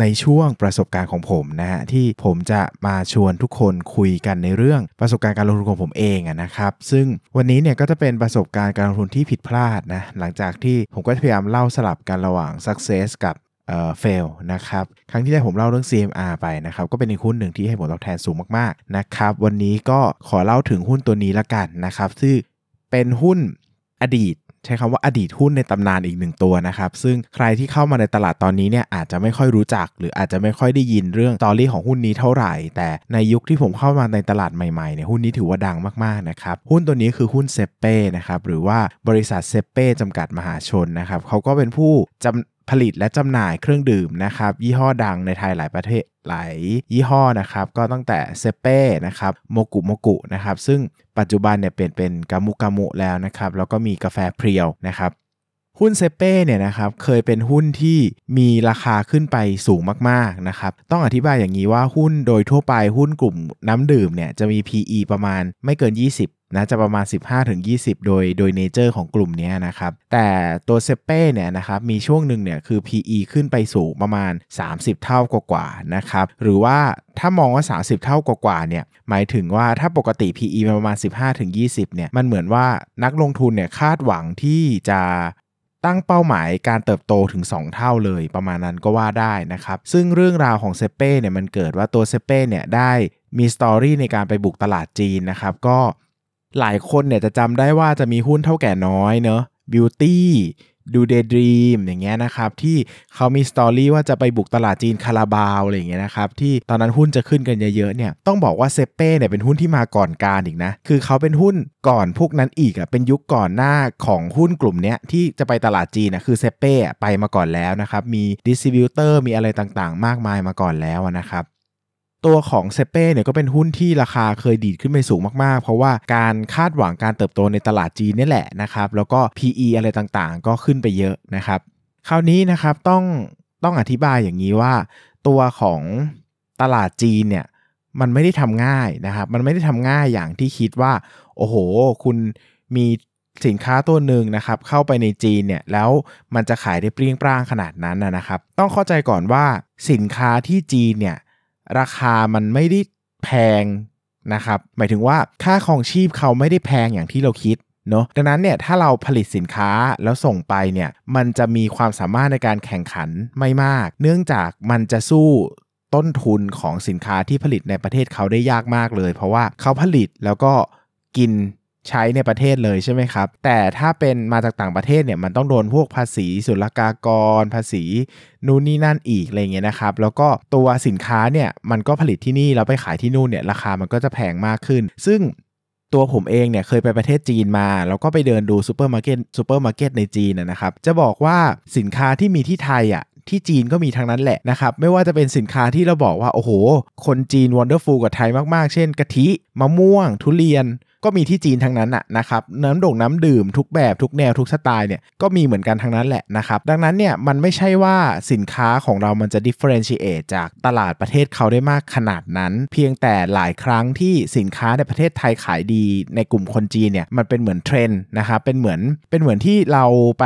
ในช่วงประสบการณ์ของผมนะฮะที่ผมจะมาชวนทุกคนคุยกันในเรื่องประสบการณ์การลงทุนของผมเองนะครับ ซึ่งวันนี้เนี่ยก็จะเป็นประสบการณ์การลงทุนที่ผิดพลาดนะหลังจากที่ผมก็พยายามเล่าสลับกันระหว่าง success กับเอ่อ fail นะครับ ครั้งที่แล้วผมเล่าเรื่อง CMR ไปนะครับ ก็เป็นอีกหุ้นหนึ่งที่ให้ผลตอบแทนสูงมากๆนะครับ วันนี้ก็ขอเล่าถึงหุ้นตัวนี้ละกันนะครับซึ่งเป็นหุ้นอดีต ใช้คำว่าอดีตหุ้นในตำนานอีกหนึ่งตัวนะครับ ซึ่งใครที่เข้ามาในตลาดตอนนี้เนี่ยอาจจะไม่ค่อยรู้จัก หรืออาจจะไม่ค่อยได้ยินเรื่องตอรี่ของหุ้นนี้เท่าไหร่ แต่ในยุคที่ผมเข้ามาในตลาดใหม่ๆเนี่ยหุ้นนี้ถือว่าดังมากๆนะครับหุ้นตัวนี้คือหุ้นเซเป้นะครับหรือว่าบริษัทเซเป้จำกัดมหาชนนะครับเขาก็เป็นผู้จำ ผลิตและจำหน่ายเครื่องดื่มนะครับยี่ห้อดังในไทยหลายประเทศหลายยี่ห้อนะครับก็ตั้งแต่เซเป้นะครับโมกุโมกุนะครับซึ่งปัจจุบันเนี่ยเปลี่ยนเป็นกามุกามุแล้วนะครับแล้วก็มีกาแฟเพรียวนะครับหุ้นเซเป้เนี่ยนะครับเคยเป็นหุ้นที่มีราคาขึ้นไปสูงมากๆนะครับต้องอธิบายอย่างนี้ว่าหุ้นโดยทั่วไปหุ้นกลุ่มน้ำดื่มเนี่ยจะมี PE ประมาณไม่เกิน 20 นะจะประมาณ 15-20 โดยโดยเนเจอร์ของกลุ่มนี้นะครับ แต่ตัวเซเป้เนี่ยนะครับมีช่วงหนึ่งเนี่ยคือ PE ขึ้นไปสูงประมาณ 30 เท่ากว่าๆนะครับหรือว่าถ้ามองว่า 30 เท่ากว่าๆเนี่ยหมายถึงว่าถ้าปกติ PE มันประมาณ 15-20เนี่ยมันเหมือนว่านักลงทุนเนี่ยคาดหวังที่จะตั้งเป้าหมายการเติบโตถึง 2 เท่าเลยประมาณนั้นก็ว่าได้นะครับ ซึ่งเรื่องราวของเซเป้เนี่ยมันเกิดว่าตัวเซเป้เนี่ยได้มี story ในการไปบุกตลาดจีนนะครับ ก็ หลายคนเนี่ยจะจำได้ว่าจะมีหุ้นเถ้าแก่น้อยเนอะ Beauty Do Day Dream อย่างเงี้ยนะครับ ที่เขามี story ว่าจะไปบุกตลาดจีนคาราบาวอะไรอย่างเงี้ยนะครับ ที่ตอนนั้นหุ้นจะขึ้นกันเยอะๆเนี่ยต้องบอกว่าเซ็ปเป้เนี่ยเป็นหุ้นที่มาก่อนการอีกนะ คือเขาเป็นหุ้นก่อนพวกนั้นอีกอะเป็นยุคก่อนหน้าของหุ้นกลุ่มเนี้ยที่จะไปตลาดจีนนะคือเซ็ปเป้ไปมาก่อนแล้วนะครับ มี distributor มีอะไรต่างๆ มากมายมาก่อนแล้วนะครับ ตัวของเซเป้เนี่ยก็เป็นหุ้นที่ราคาเคยดีดขึ้นไปสูงมากๆ เพราะว่าการคาดหวังการเติบโตในตลาดจีนนี่แหละนะครับแล้วก็ PE อะไรต่างๆ ก็ขึ้นไปเยอะนะครับ คราวนี้นะครับต้องต้องอธิบายอย่างนี้ว่า ตัวของตลาดจีนเนี่ยมันไม่ได้ทำง่ายนะครับมันไม่ได้ทำง่ายอย่างที่คิดว่า โอ้โห คุณมีสินค้าตัวหนึ่งนะครับเข้าไปในจีนเนี่ยแล้วมันจะขายได้เปรี้ยงปร้างขนาดนั้นนะครับ ต้องเข้าใจก่อนว่าสินค้าที่จีนเนี่ย ราคามันไม่ได้แพงนะครับ หมายถึงว่าค่าครองชีพเขาไม่ได้แพงอย่างที่เราคิดเนาะดังนั้นเนี่ยถ้าเราผลิตสินค้าแล้วส่งไปเนี่ยมันจะมีความสามารถในการแข่งขันไม่มาก เนื่องจากมันจะสู้ต้นทุนของสินค้าที่ผลิตในประเทศเขาได้ยากมากเลย เพราะว่าเขาผลิตแล้วก็กิน ใช้ในประเทศเลยใช่ไหมครับ แต่ถ้าเป็นมาจากต่างประเทศเนี่ยมันต้องโดนพวกภาษีศุลกากร ภาษีนู่นนี่นั่นอีกอะไรเงี้ยนะครับ แล้วก็ตัวสินค้าเนี่ยมันก็ผลิตที่นี่แล้วไปขายที่นู่นเนี่ยราคามันก็จะแพงมากขึ้น ซึ่งตัวผมเองเนี่ยเคยไปประเทศจีนมาแล้วก็ไปเดินดูซูเปอร์มาร์เก็ตซูเปอร์มาร์เก็ตในจีนนะครับ จะบอกว่าสินค้าที่มีที่ไทยอะที่จีนก็มีทั้งนั้นแหละนะครับ ไม่ว่าจะเป็นสินค้าที่เราบอกว่า โอ้โห คนจีน wonderful กับไทยมากๆ เช่นกะทิ มะม่วง ทุเรียน ก็มีที่จีนทั้งนั้นอะนะครับน้ำด่งน้ำดื่มทุกแบบทุกแนวทุกสไตล์เนี่ยก็มีเหมือนกันทั้งนั้นแหละนะครับดังนั้นเนี่ยมันไม่ใช่ว่าสินค้าของเรามันจะ differentiate จากตลาดประเทศเขาได้มากขนาดนั้น เพียงแต่หลายครั้งที่สินค้าในประเทศไทยขายดีในกลุ่มคนจีนเนี่ยมันเป็นเหมือนเทรนด์นะครับเป็นเหมือนเป็นเหมือนที่เราไป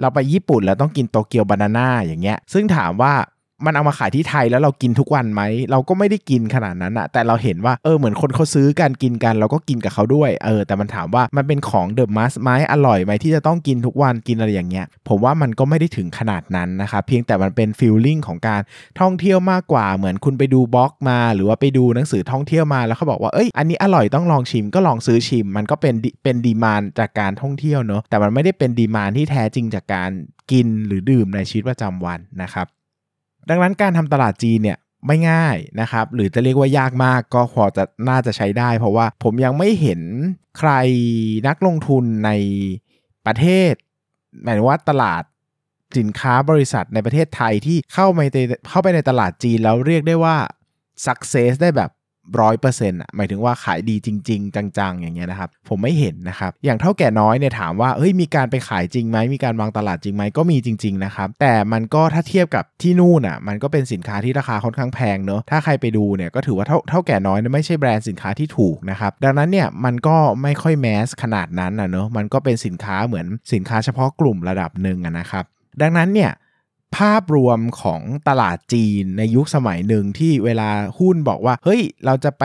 เราไปญี่ปุ่นแล้วต้องกินโตเกียวบานาน่าอย่างเงี้ยซึ่งถามว่า มันเอามาขายที่ไทยแล้วเรากินทุกวันไหม เราก็ไม่ได้กินขนาดนั้นอะแต่เราเห็นว่าเออเหมือนคนเขาซื้อกันกินกัน เราก็กินกับเขาด้วยเออแต่มันถามว่ามันเป็นของเดอะมัสไหมอร่อยไหมที่จะต้องกินทุกวันกินอะไรอย่างเงี้ยผมว่ามันก็ไม่ได้ถึงขนาดนั้นนะครับเพียงแต่มันเป็นฟีลลิ่งของการท่องเที่ยวมากกว่าเหมือนคุณไปดูบล็อกมา หรือว่าไปดูหนังสือท่องเที่ยวมาแล้วเขาบอกว่าเอ้ยอันนี้อร่อยต้องลองชิมก็ลองซื้อชิม มันก็เป็นเป็นดีมานจากการท่องเที่ยวเนอะแต่มันไม่ได้เป็นดีมานที่แท้จริงจากการกินหรือดื่มในชีวิตประจำวันนะครับ ดังนั้นการทำตลาดจีนเนี่ยไม่ง่ายนะครับ หรือจะเรียกว่ายากมากก็พอจะน่าจะใช้ได้ เพราะว่าผมยังไม่เห็นใครนักลงทุนในประเทศหมายว่าตลาดสินค้าบริษัทในประเทศไทยที่เข้าไปในเข้าไปในตลาดจีนแล้วเรียกได้ว่า success ได้แบบ ร้อยเปอร์เซ็นต์อะหมายถึงว่าขายดีจริง ๆ จังๆ อย่างเงี้ยนะครับ ผมไม่เห็นนะครับ อย่างเท่าแก่น้อยเนี่ยถามว่าเฮ้ยมีการไปขายจริงไหมมีการวางตลาดจริงไหมก็มีจริง ๆ นะครับ แต่มันก็ถ้าเทียบกับที่นู่นอะมันก็เป็นสินค้าที่ราคาค่อนข้างแพงเนอะถ้าใครไปดูเนี่ยก็ถือว่าเท่าเท่าแก่น้อยไม่ใช่แบรนด์สินค้าที่ถูกนะครับดังนั้นเนี่ยมันก็ไม่ค่อยแมสขนาดนั้นนะเนอะมันก็เป็นสินค้าเหมือนสินค้าเฉพาะกลุ่มระดับหนึ่งนะครับดังนั้นเนี่ย ภาพรวมของตลาดจีนในยุคสมัยหนึ่งที่เวลาหุ้นบอกว่า เฮ้ย เราจะไป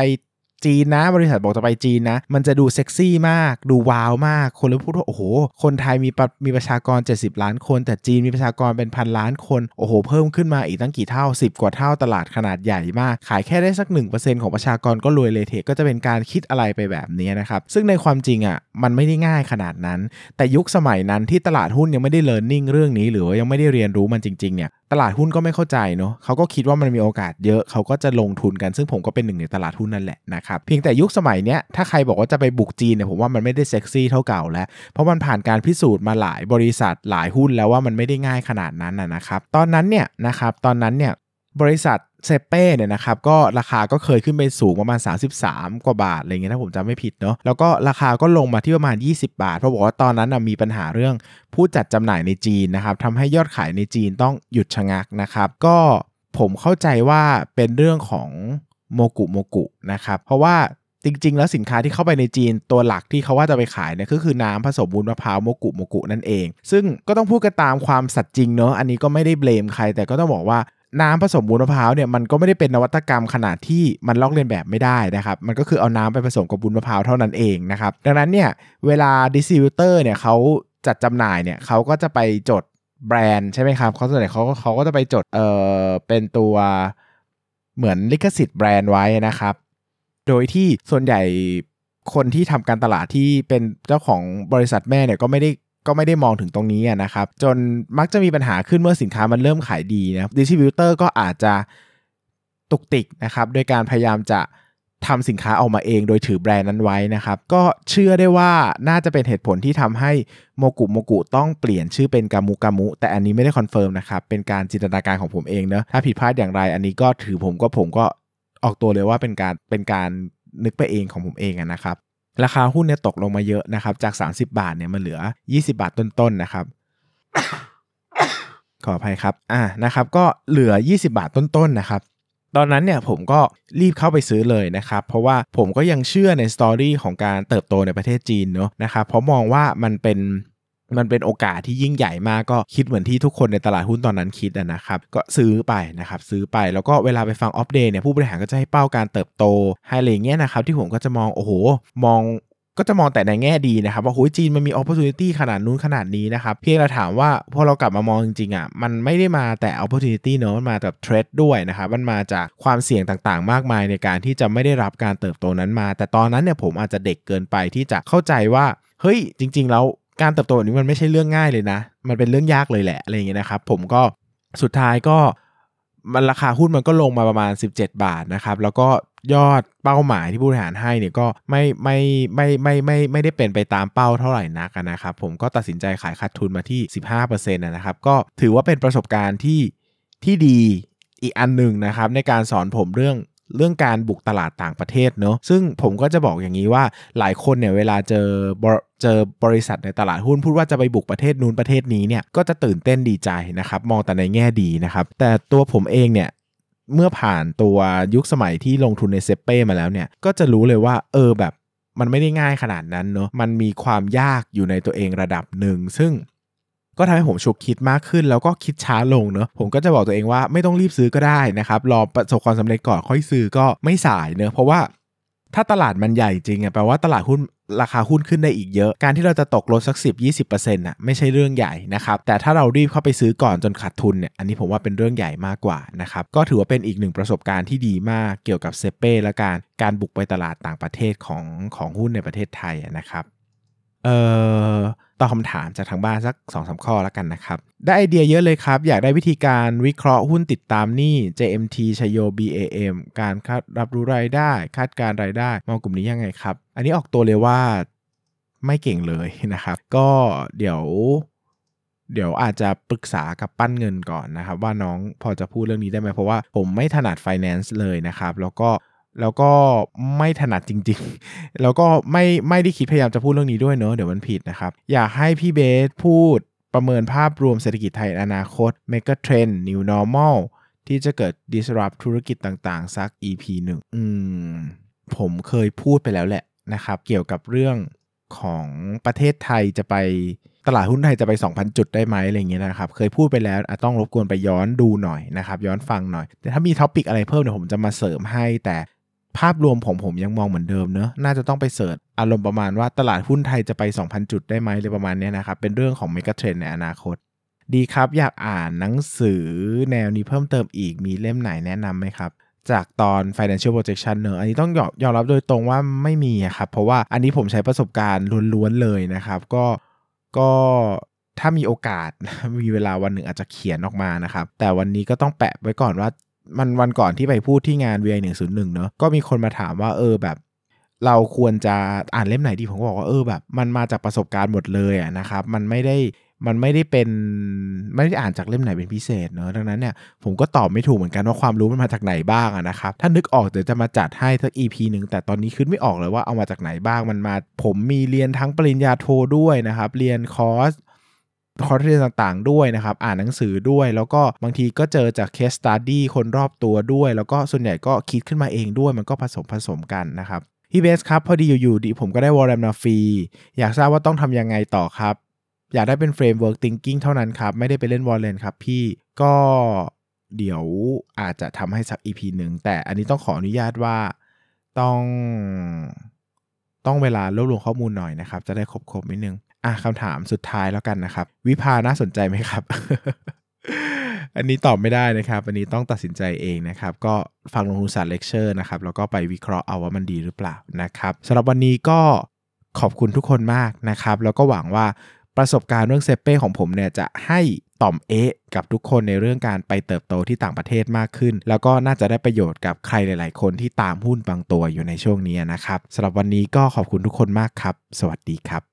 จีนนะ บริษัทบอกจะไปจีนนะ มันจะดูเซ็กซี่มาก ดูว้าวมาก คนเลยพูดว่าโอ้โห คนไทยมีมีประชากร 70 ล้านคน แต่จีนมีประชากรเป็นพันล้านคน โอ้โห เพิ่มขึ้นมาอีกตั้งกี่เท่า 10 กว่าเท่าตลาดขนาดใหญ่มาก ขายแค่ได้สัก 1%ของประชากรก็รวยเลยเทก็จะเป็นการคิดอะไรไปแบบนี้นะครับ ซึ่งในความจริงอะ่ะ มันไม่ได้ง่ายขนาดนั้น แต่ยุคสมัยนั้นที่ตลาดหุ้นยังไม่ได้เรียนรู้เรื่องนี้ หรือยังไม่ได้เรียนรู้มันจริงๆเนี่ย ตลาดหุ้นก็ไม่เข้าใจเนาะเขาก็คิดว่ามันมีโอกาสเยอะเขาก็จะลงทุนกัน ซึ่งผมก็เป็นหนึ่งในตลาดหุ้นนั่นแหละนะครับเพียงแต่ยุคสมัยเนี้ยถ้าใครบอกว่าจะไปบุกจีนเนี่ยผมว่ามันไม่ได้เซ็กซี่เท่าเก่าแล้ว เพราะมันผ่านการพิสูจน์มาหลายบริษัทหลายหุ้นแล้วว่ามันไม่ได้ง่ายขนาดนั้นนะครับตอนนั้นเนี่ยนะครับตอนนั้นเนี่ย บริษัทเซเป้เนี่ยนะครับก็ราคาก็เคยขึ้นไปสูงประมาณ 33 กว่าบาทอะไรเงี้ยถ้าผมจำไม่ผิดเนาะแล้วก็ราคาก็ลงมาที่ประมาณ 20 บาท เพราะบอกว่าตอนนั้นมีปัญหาเรื่องผู้จัดจำหน่ายในจีนนะครับทำให้ยอดขายในจีนต้องหยุดชะงักนะครับ ก็ผมเข้าใจว่าเป็นเรื่องของโมกุโมกุนะครับเพราะว่าจริง ๆ แล้วสินค้าที่เข้าไปในจีนตัวหลักที่เขาว่าจะไปขายเนี่ยก็คือน้ำผสมบุญมะพร้าวโมกุโมกุนั่นเอง ซึ่งก็ต้องพูดกันตามความสัตย์จริงเนาะอันนี้ก็ไม่ได้ blame ใครแต่ก็ต้องบอกว่า น้ำผสมวุ้นมะพร้าวเนี่ยมันก็ไม่ได้เป็นนวัตกรรมขนาดที่มันลอกเลียนแบบไม่ได้นะครับ มันก็คือเอาน้ำไปผสมกับวุ้นมะพร้าวเท่านั้นเองนะครับ ดังนั้นเนี่ยเวลา distributor เนี่ยเขาจัดจำหน่ายเนี่ยเขาก็จะไปจดแบรนด์ใช่ไหมครับเขาส่วนใหญ่เขาเขาก็จะไปจดเออเป็นตัวเหมือนลิขสิทธิ์แบรนด์ไว้นะครับ โดยที่ส่วนใหญ่คนที่ทำการตลาดที่เป็นเจ้าของบริษัทแม่เนี่ยก็ไม่ได้ ก็ไม่ได้มองถึงตรงนี้นะครับ จนมักจะมีปัญหาขึ้นเมื่อสินค้ามันเริ่มขายดีนะ distributor ก็อาจจะตุกติกนะครับโดยการพยายามจะทำสินค้าออกมาเองโดยถือแบรนด์นั้นไว้นะครับ ก็เชื่อได้ว่าน่าจะเป็นเหตุผลที่ทำให้โมกุโมกุต้องเปลี่ยนชื่อเป็นกามุกามุ แต่อันนี้ไม่ได้ confirm นะครับ เป็นการจินตนาการของผมเองเนะถ้าผิดพลาดอย่างไร อันนี้ก็ถือผมก็ผมก็ออกตัวเลยว่าเป็นการเป็นการนึกไปเองของผมเองนะครับ ราคาหุ้นเนี่ยตกลงมาเยอะนะครับ จาก 30 บาทเนี่ยมาเหลือ 20 บาทต้นๆนะครับ ขออภัยครับ อ่านะครับ ก็เหลือ 20 บาทต้นๆนะครับ ตอนนั้นเนี่ยผมก็รีบเข้าไปซื้อเลยนะครับ เพราะว่าผมก็ยังเชื่อในสตอรี่ของการเติบโตในประเทศจีนเนาะนะครับ เพราะมองว่ามันเป็น มันเป็นโอกาสที่ยิ่งใหญ่มากก็คิดเหมือนที่ทุกคนในตลาดหุ้นตอนนั้นคิดนะครับก็ซื้อไปนะครับซื้อไปแล้วก็เวลาไปฟังอัปเดตเนี่ยผู้บริหารก็จะให้เป้าการเติบโตให้อะไรเงี้ยนะครับที่ผมก็จะมองโอ้โหมองก็จะมองแต่ในแง่ดีนะครับว่าโหจีนมันมีโอกาสขนาดนู้นขนาดนี้นะครับเพียงเราถามว่าพอเรากลับมามองจริงๆอะมันไม่ได้มาแต่โอกาสเนอะมันมาจากเทรดด้วยนะครับมันมาจากความเสี่ยงต่างๆ มากมายในการที่จะไม่ได้รับการเติบโตนั้นมา แต่ตอนนั้นเนี่ยผมอาจจะเด็กเกินไปที่จะเข้าใจว่าเฮ้ยจริง ๆ แล้ว การเติบโตแบบนี้มันไม่ใช่เรื่องง่ายเลยนะ มันเป็นเรื่องยากเลยแหละอะไรอย่างเงี้ยนะครับ ผมก็สุดท้ายก็มันราคาหุ้นมันก็ลงมาประมาณ 17 บาทนะครับ แล้วก็ยอดเป้าหมายที่ผู้บริหารให้เนี่ยก็ไม่ไม่ไม่ไม่ไม่ไม่ได้เป็นไปตามเป้าเท่าไหร่นักนะครับ ผมก็ตัดสินใจขายขาดทุนมาที่ 15%นะครับ ก็ถือว่าเป็นประสบการณ์ที่ที่ดีอีกอันหนึ่งนะครับ ในการสอนผมเรื่อง เรื่องการบุกตลาดต่างประเทศเนอะซึ่งผมก็จะบอกอย่างนี้ว่าหลายคนเนี่ยเวลาเจอเจอบริษัทในตลาดหุ้นพูดว่าจะไปบุกประเทศนู้นประเทศนี้เนี่ยก็จะตื่นเต้นดีใจนะครับมองแต่ในแง่ดีนะครับแต่ตัวผมเองเนี่ยเมื่อผ่านตัวยุคสมัยที่ลงทุนในเซเป้มาแล้วเนี่ยก็จะรู้เลยว่าเออแบบมันไม่ได้ง่ายขนาดนั้นเนอะมันมีความยากอยู่ในตัวเองระดับหนึ่งซึ่ง ก็ทำให้ผมฉุกคิดมากขึ้น แล้วก็คิดช้าลงเนอะผมก็จะบอกตัวเองว่าไม่ต้องรีบซื้อก็ได้นะครับรอประสบความสำเร็จก่อนค่อยซื้อก็ไม่สายเนอะเพราะว่าถ้าตลาดมันใหญ่จริงอะแปลว่าตลาดหุ้นราคาหุ้นขึ้นได้อีกเยอะ การที่เราจะตกลดสัก 10 20%น่ะไม่ใช่เรื่องใหญ่นะครับ แต่ถ้าเรารีบเข้าไปซื้อก่อนจนขาดทุนเนี่ย อันนี้ผมว่าเป็นเรื่องใหญ่มากกว่านะครับ ก็ถือว่าเป็นอีกหนึ่งประสบการณ์ที่ดีมากเกี่ยวกับเซเป้และการการบุกไปตลาดต่างประเทศของของหุ้นในประเทศไทยนะครับ เอ่อตอบคำถามจากทางบ้านสัก2อสข้อแล้วกันนะครับ ได้ไอเดียเยอะเลยครับ อยากได้วิธีการวิเคราะห์หุ้นติดตามหนี้ JMT ชโย BAM การคาดรับรู้รายได้ คาดการรายได้ มองกลุ่มนี้ยังไงครับ อันนี้ออกตัวเลยว่าไม่เก่งเลยนะครับ ก็เดี๋ยว เดี๋ยวอาจจะปรึกษากับปั้นเงินก่อนนะครับ ว่าน้องพอจะพูดเรื่องนี้ได้ไหมเพราะว่าผมไม่ถนัด finance เลยนะครับ แล้วก็ แล้วก็ไม่ถนัดจริง ๆ แล้วก็ไม่ไม่ได้คิดพยายามจะพูดเรื่องนี้ด้วยเนอะเดี๋ยวมันผิดนะครับ อยากให้พี่เบสพูดประเมินภาพรวมเศรษฐกิจไทยอนาคต Mega Trend New Normal ที่จะเกิด disrupt ธุรกิจต่างๆ สัก EP หนึ่งอืมผมเคยพูดไปแล้วแหละนะครับ เกี่ยวกับเรื่องของประเทศไทยจะไปตลาดหุ้นไทยจะไป 2,000 จุดได้ไหมอะไรอย่างเงี้ยนะครับ เคยพูดไปแล้วอะต้องรบกวนไปย้อนดูหน่อยนะครับ ย้อนฟังหน่อย แต่ถ้ามี topic อะไรเพิ่มเดี๋ยวผมจะมาเสริมให้ แต่ ภาพรวมของผมยังมองเหมือนเดิมเนอะน่าจะต้องไป search อารมณ์ประมาณว่าตลาดหุ้นไทยจะไป 2,000 จุดได้ไหมเลยประมาณนี้นะครับ เป็นเรื่องของ megatrend ในอนาคต ดีครับอยากอ่านหนังสือแนวนี้เพิ่มเติมอีกมีเล่มไหนแนะนำไหมครับ จากตอน financial projection เนอะอันนี้ต้องยอมยอมรับโดยตรงว่าไม่มีครับ เพราะว่าอันนี้ผมใช้ประสบการณ์ล้วนๆเลยนะครับ ก็ก็ถ้ามีโอกาสมีเวลาวันหนึ่งอาจจะเขียนออกมานะครับ แต่วันนี้ก็ต้องแปะไว้ก่อนว่า มันวันก่อนที่ไปพูดที่งาน VI 101เนอะก็มีคนมาถามว่าเออแบบ เราควรจะอ่านเล่มไหนดีผมก็บอกว่าเออแบบ มันมาจากประสบการณ์หมดเลยอะนะครับ มันไม่ได้มันไม่ได้เป็นไม่ได้อ่านจากเล่มไหนเป็นพิเศษเนอะดังนั้นเนี่ยผมก็ตอบไม่ถูกเหมือนกันว่าความรู้มันมาจากไหนบ้างอะนะครับถ้านึกออกเดี๋ยวจะมาจัดให้สัก EP หนึ่งแต่ตอนนี้คิดไม่ออกเลยว่าเอามาจากไหนบ้างมันมาผมมีเรียนทั้งปริญญาโทด้วยนะครับ เรียนคอร์ส คอร์สเรียนต่างๆ ด้วยนะครับ อ่านหนังสือด้วย แล้วก็บางทีก็เจอจาก case study คนรอบตัวด้วย แล้วก็ส่วนใหญ่ก็คิดขึ้นมาเองด้วย มันก็ผสมผสมกันนะครับพี่เบสครับ พอดีอยู่ดีๆผมก็ได้ warrant มาฟรีอยากทราบว่าต้องทำยังไงต่อครับ อยากได้เป็นเฟรมเวิร์ก thinking เท่านั้นครับ ไม่ได้ไปเล่น warrant ครับพี่ก็เดี๋ยวอาจจะทำให้สัก EP หนึ่งแต่อันนี้ต้องขออนุญาตว่าต้องต้องเวลารวบรวมข้อมูลหน่อยนะครับ จะได้ครบๆนิดนึง อะคำถามสุดท้ายแล้วกันนะครับ วิภาน่าสนใจไหมครับ อันนี้ตอบไม่ได้นะครับ อันนี้ต้องตัดสินใจเองนะครับ ก็ฟังลงทุนศาสตร์เลคเชอร์นะครับ แล้วก็ไปวิเคราะห์เอาว่ามันดีหรือเปล่านะครับสำหรับวันนี้ก็ขอบคุณทุกคนมากนะครับ แล้วก็หวังว่าประสบการณ์เรื่องเซเป้ของผมเนี่ยจะให้ต่อมเอะกับทุกคนในเรื่องการไปเติบโตที่ต่างประเทศมากขึ้น แล้วก็น่าจะได้ประโยชน์กับใครหลาย ๆ คนที่ตามหุ้นบางตัวอยู่ในช่วงนี้นะครับสำหรับวันนี้ก็ขอบคุณทุกคนมากครับ สวัสดีครับ